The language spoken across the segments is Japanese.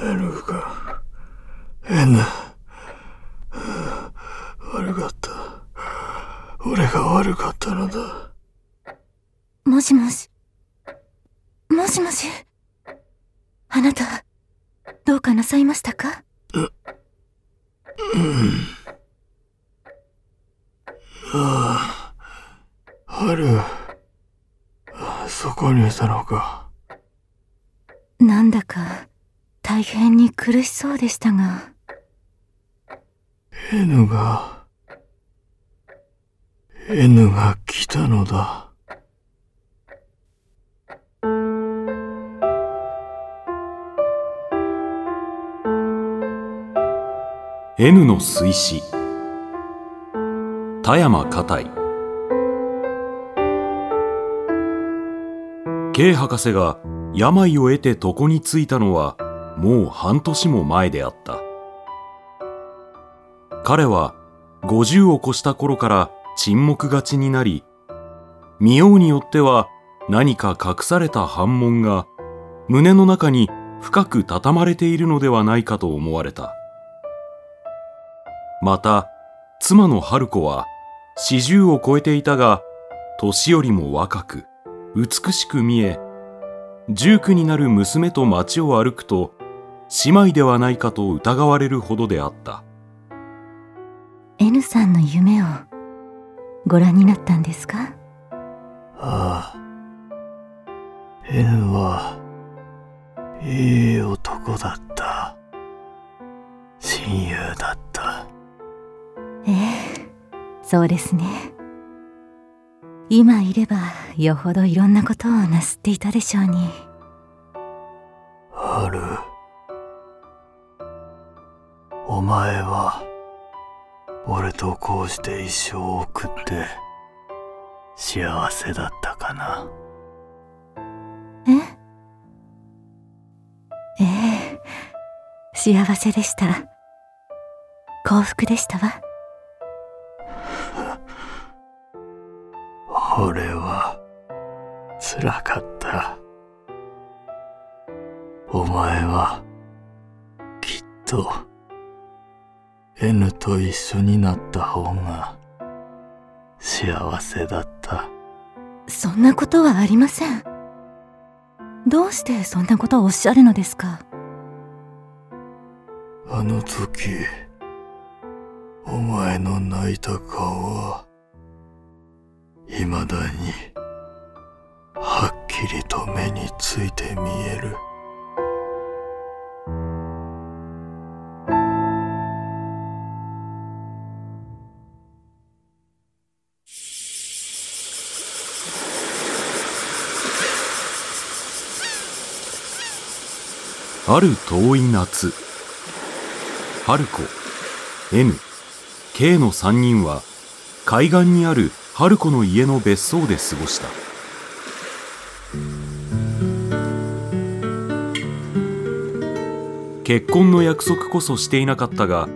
N か N 悪かった。俺が悪かったのだ。もしもし。もしもし。あなたどうかなさいましたか？うん。ああ春そこにいたのか。なんだか大変に苦しそうでしたが。N が N が来たのだ。N の水死。田山片 K 博士が病を得て床に着いたのはもう半年も前であった。彼は50を越した頃から沈黙がちになり見ようによっては何か隠された反問が胸の中に深く畳まれているのではないかと思われた。また妻の春子は四十を超えていたが年よりも若く美しく見え19になる娘と街を歩くと姉妹ではないかと疑われるほどであった。N さんの夢をご覧になったんですか？ああ。N はいい男だった。親友だった。ええそうですね今いればよほどいろんなことをなすっていたでしょうに。春お前は俺とこうして一生を送って幸せだったかな。え？ええ。幸せでした。幸福でしたわ俺は辛かった。お前はきっと N と一緒になった方が幸せだった。そんなことはありません。どうしてそんなことをおっしゃるのですか？あの時お前の泣いた顔は未だにはっきりと目について見える。ある遠い夏春子 N K の3人は海岸にある春子の家の別荘で過ごした。結婚の約束こそしていなかったが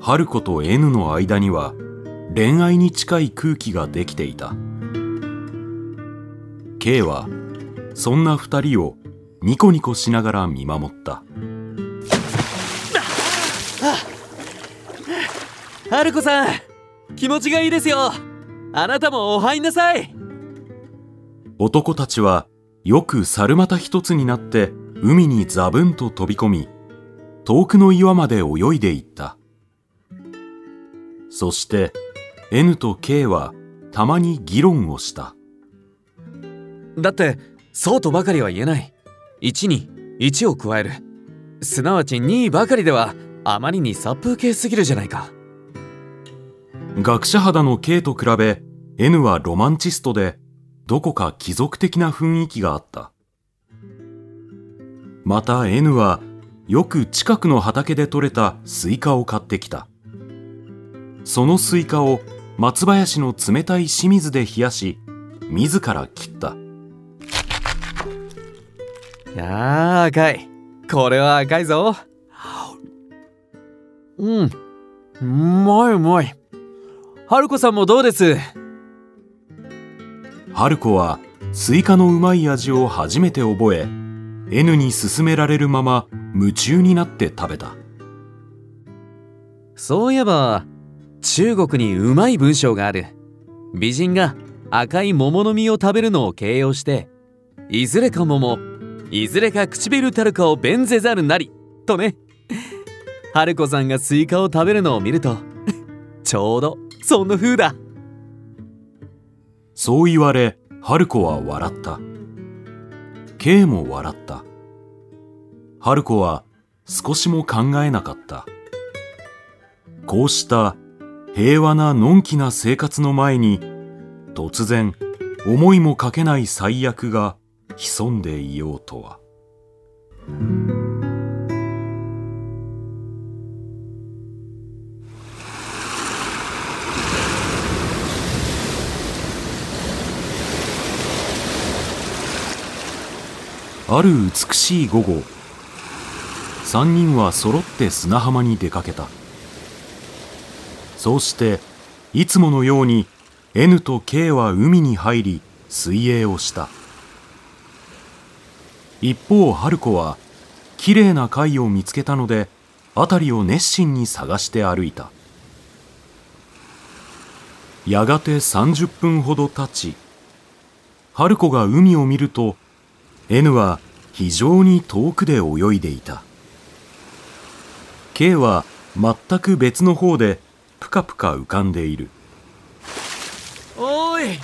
春子と N の間には恋愛に近い空気ができていた。K はそんな二人をニコニコしながら見守った。春子さん気持ちがいいですよ。あなたもお入んなさい。男たちはよく猿股一つになって海にザブンと飛び込み遠くの岩まで泳いでいった。そして N と K はたまに議論をした。だってそうとばかりは言えない。1に1を加える。すなわち2ばかりではあまりに殺風景すぎるじゃないか学者肌の K と比べ N はロマンチストでどこか貴族的な雰囲気があった。また N はよく近くの畑で採れたスイカを買ってきた。そのスイカを松林の冷たい清水で冷やし自ら切った。いやー赤い。これは赤いぞ。うん。うまいうまい。春子さんもどうです？春子はスイカのうまい味を初めて覚え N に勧められるまま夢中になって食べた。そういえば中国にうまい文章がある。美人が赤い桃の実を食べるのを形容していずれか桃いずれか唇たるかを弁ぜざるなり。とね。春子さんがスイカを食べるのを見るとちょうどそんな風だ。そう言われ春子は笑った。K も笑った。春子は少しも考えなかった。こうした平和なのんきな生活の前に突然思いもかけない最悪が潜んでいようとは。ある美しい午後。三人は揃って砂浜に出かけた。そうしていつものように N と K は海に入り水泳をした。一方春子はきれいな貝を見つけたので辺りを熱心に探して歩いた。やがて30分ほど経ち春子が海を見ると N は非常に遠くで泳いでいた。K は全く別の方でぷかぷか浮かんでいる。おーい。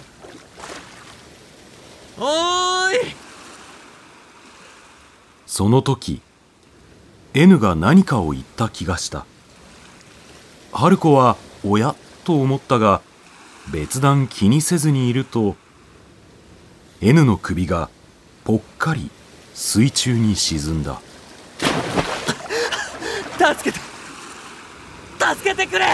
おーい。その時 N が何かを言った気がした。春子は「おや?」と思ったが別段気にせずにいると N の首がぽっかり水中に沈んだ。助けて。助けてくれ。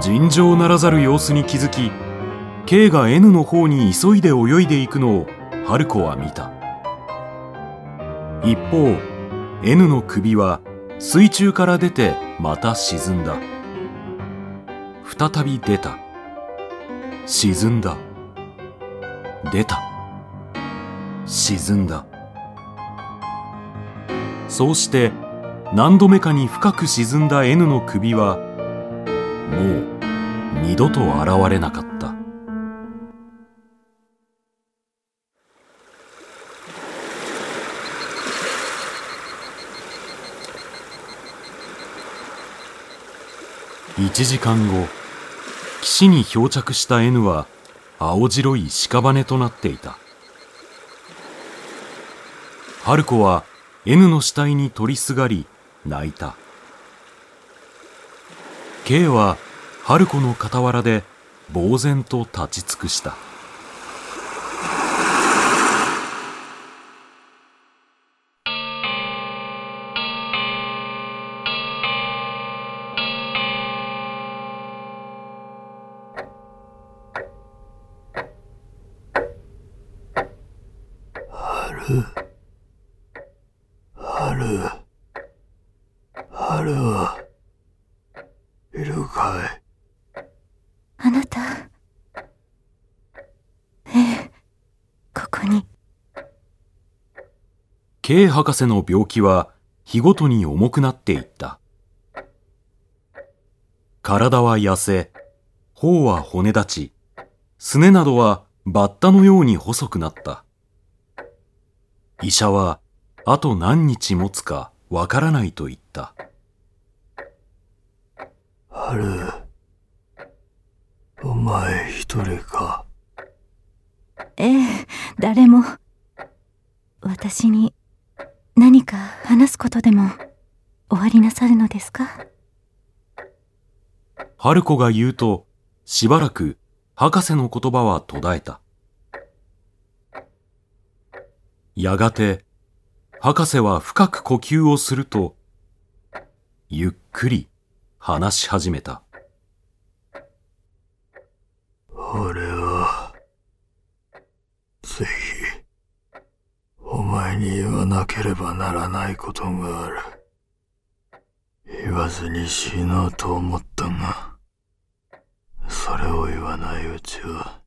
尋常ならざる様子に気づき K が N の方に急いで泳いでいくのを春子は見た。一方 N の首は水中から出てまた沈んだ再び出た。沈んだ。出た。沈んだ。そうして何度目かに深く沈んだ N の首はもう二度と現れなかった。1時間後岸に漂着した N は青白い屍となっていた。春子は N の死体に取りすがり泣いた。K は春子の傍らで呆然と立ち尽くした。春春春はいるかいあなた。ええ、ここに。K 博士の病気は日ごとに重くなっていった体は痩せ頬は骨立ちすねなどはバッタのように細くなった医者はあと何日持つかわからないと言った。春お前一人か。ええ、誰も。私に何か話すことでも終わりなさるのですか？春子が言うとしばらく博士の言葉は途絶えたやがて博士は深く呼吸をするとゆっくり話し始めた俺はぜひお前に言わなければならないことがある言わずに死のうと思ったが、それを言わないうちは、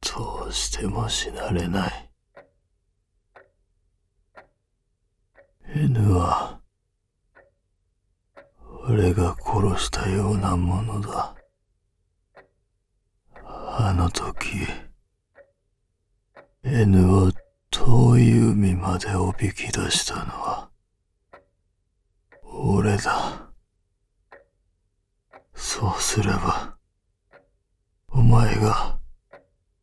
どうしても死なれない。N は、俺が殺したようなものだ。あの時、N を遠い海までおびき出したのは、俺だ。そうすれば、お前が、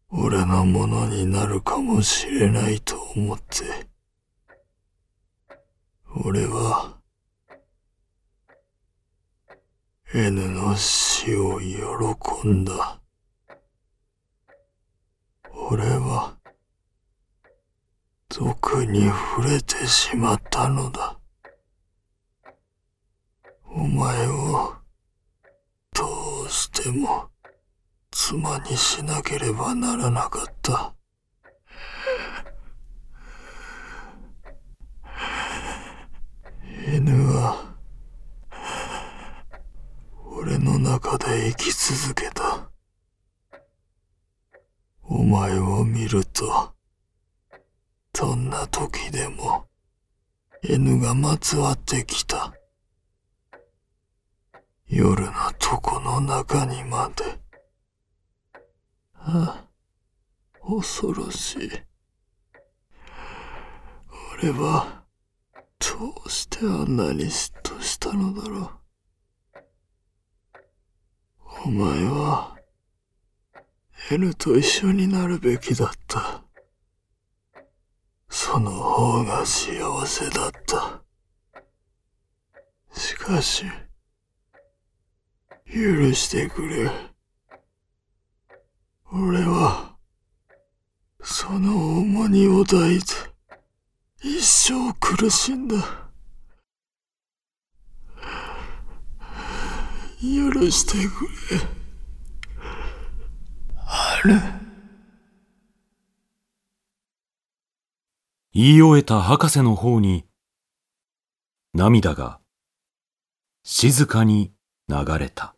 俺のものになるかもしれないと思って、俺は、N の死を喜んだ。俺は、毒に触れてしまったのだ。お前を、どうしても、妻にしなければならなかった。N は、俺の中で生き続けた。お前を見ると、どんな時でも、N がまつわってきた。夜の床の中にまで。あ、恐ろしい。俺は、どうしてあんなに嫉妬したのだろう。お前は、N と一緒になるべきだった。その方が幸せだった。しかし、許してくれ。俺は、その重荷を抱いて、一生苦しんだ。許してくれ。ある。言い終えた博士の方に、涙が静かに流れた。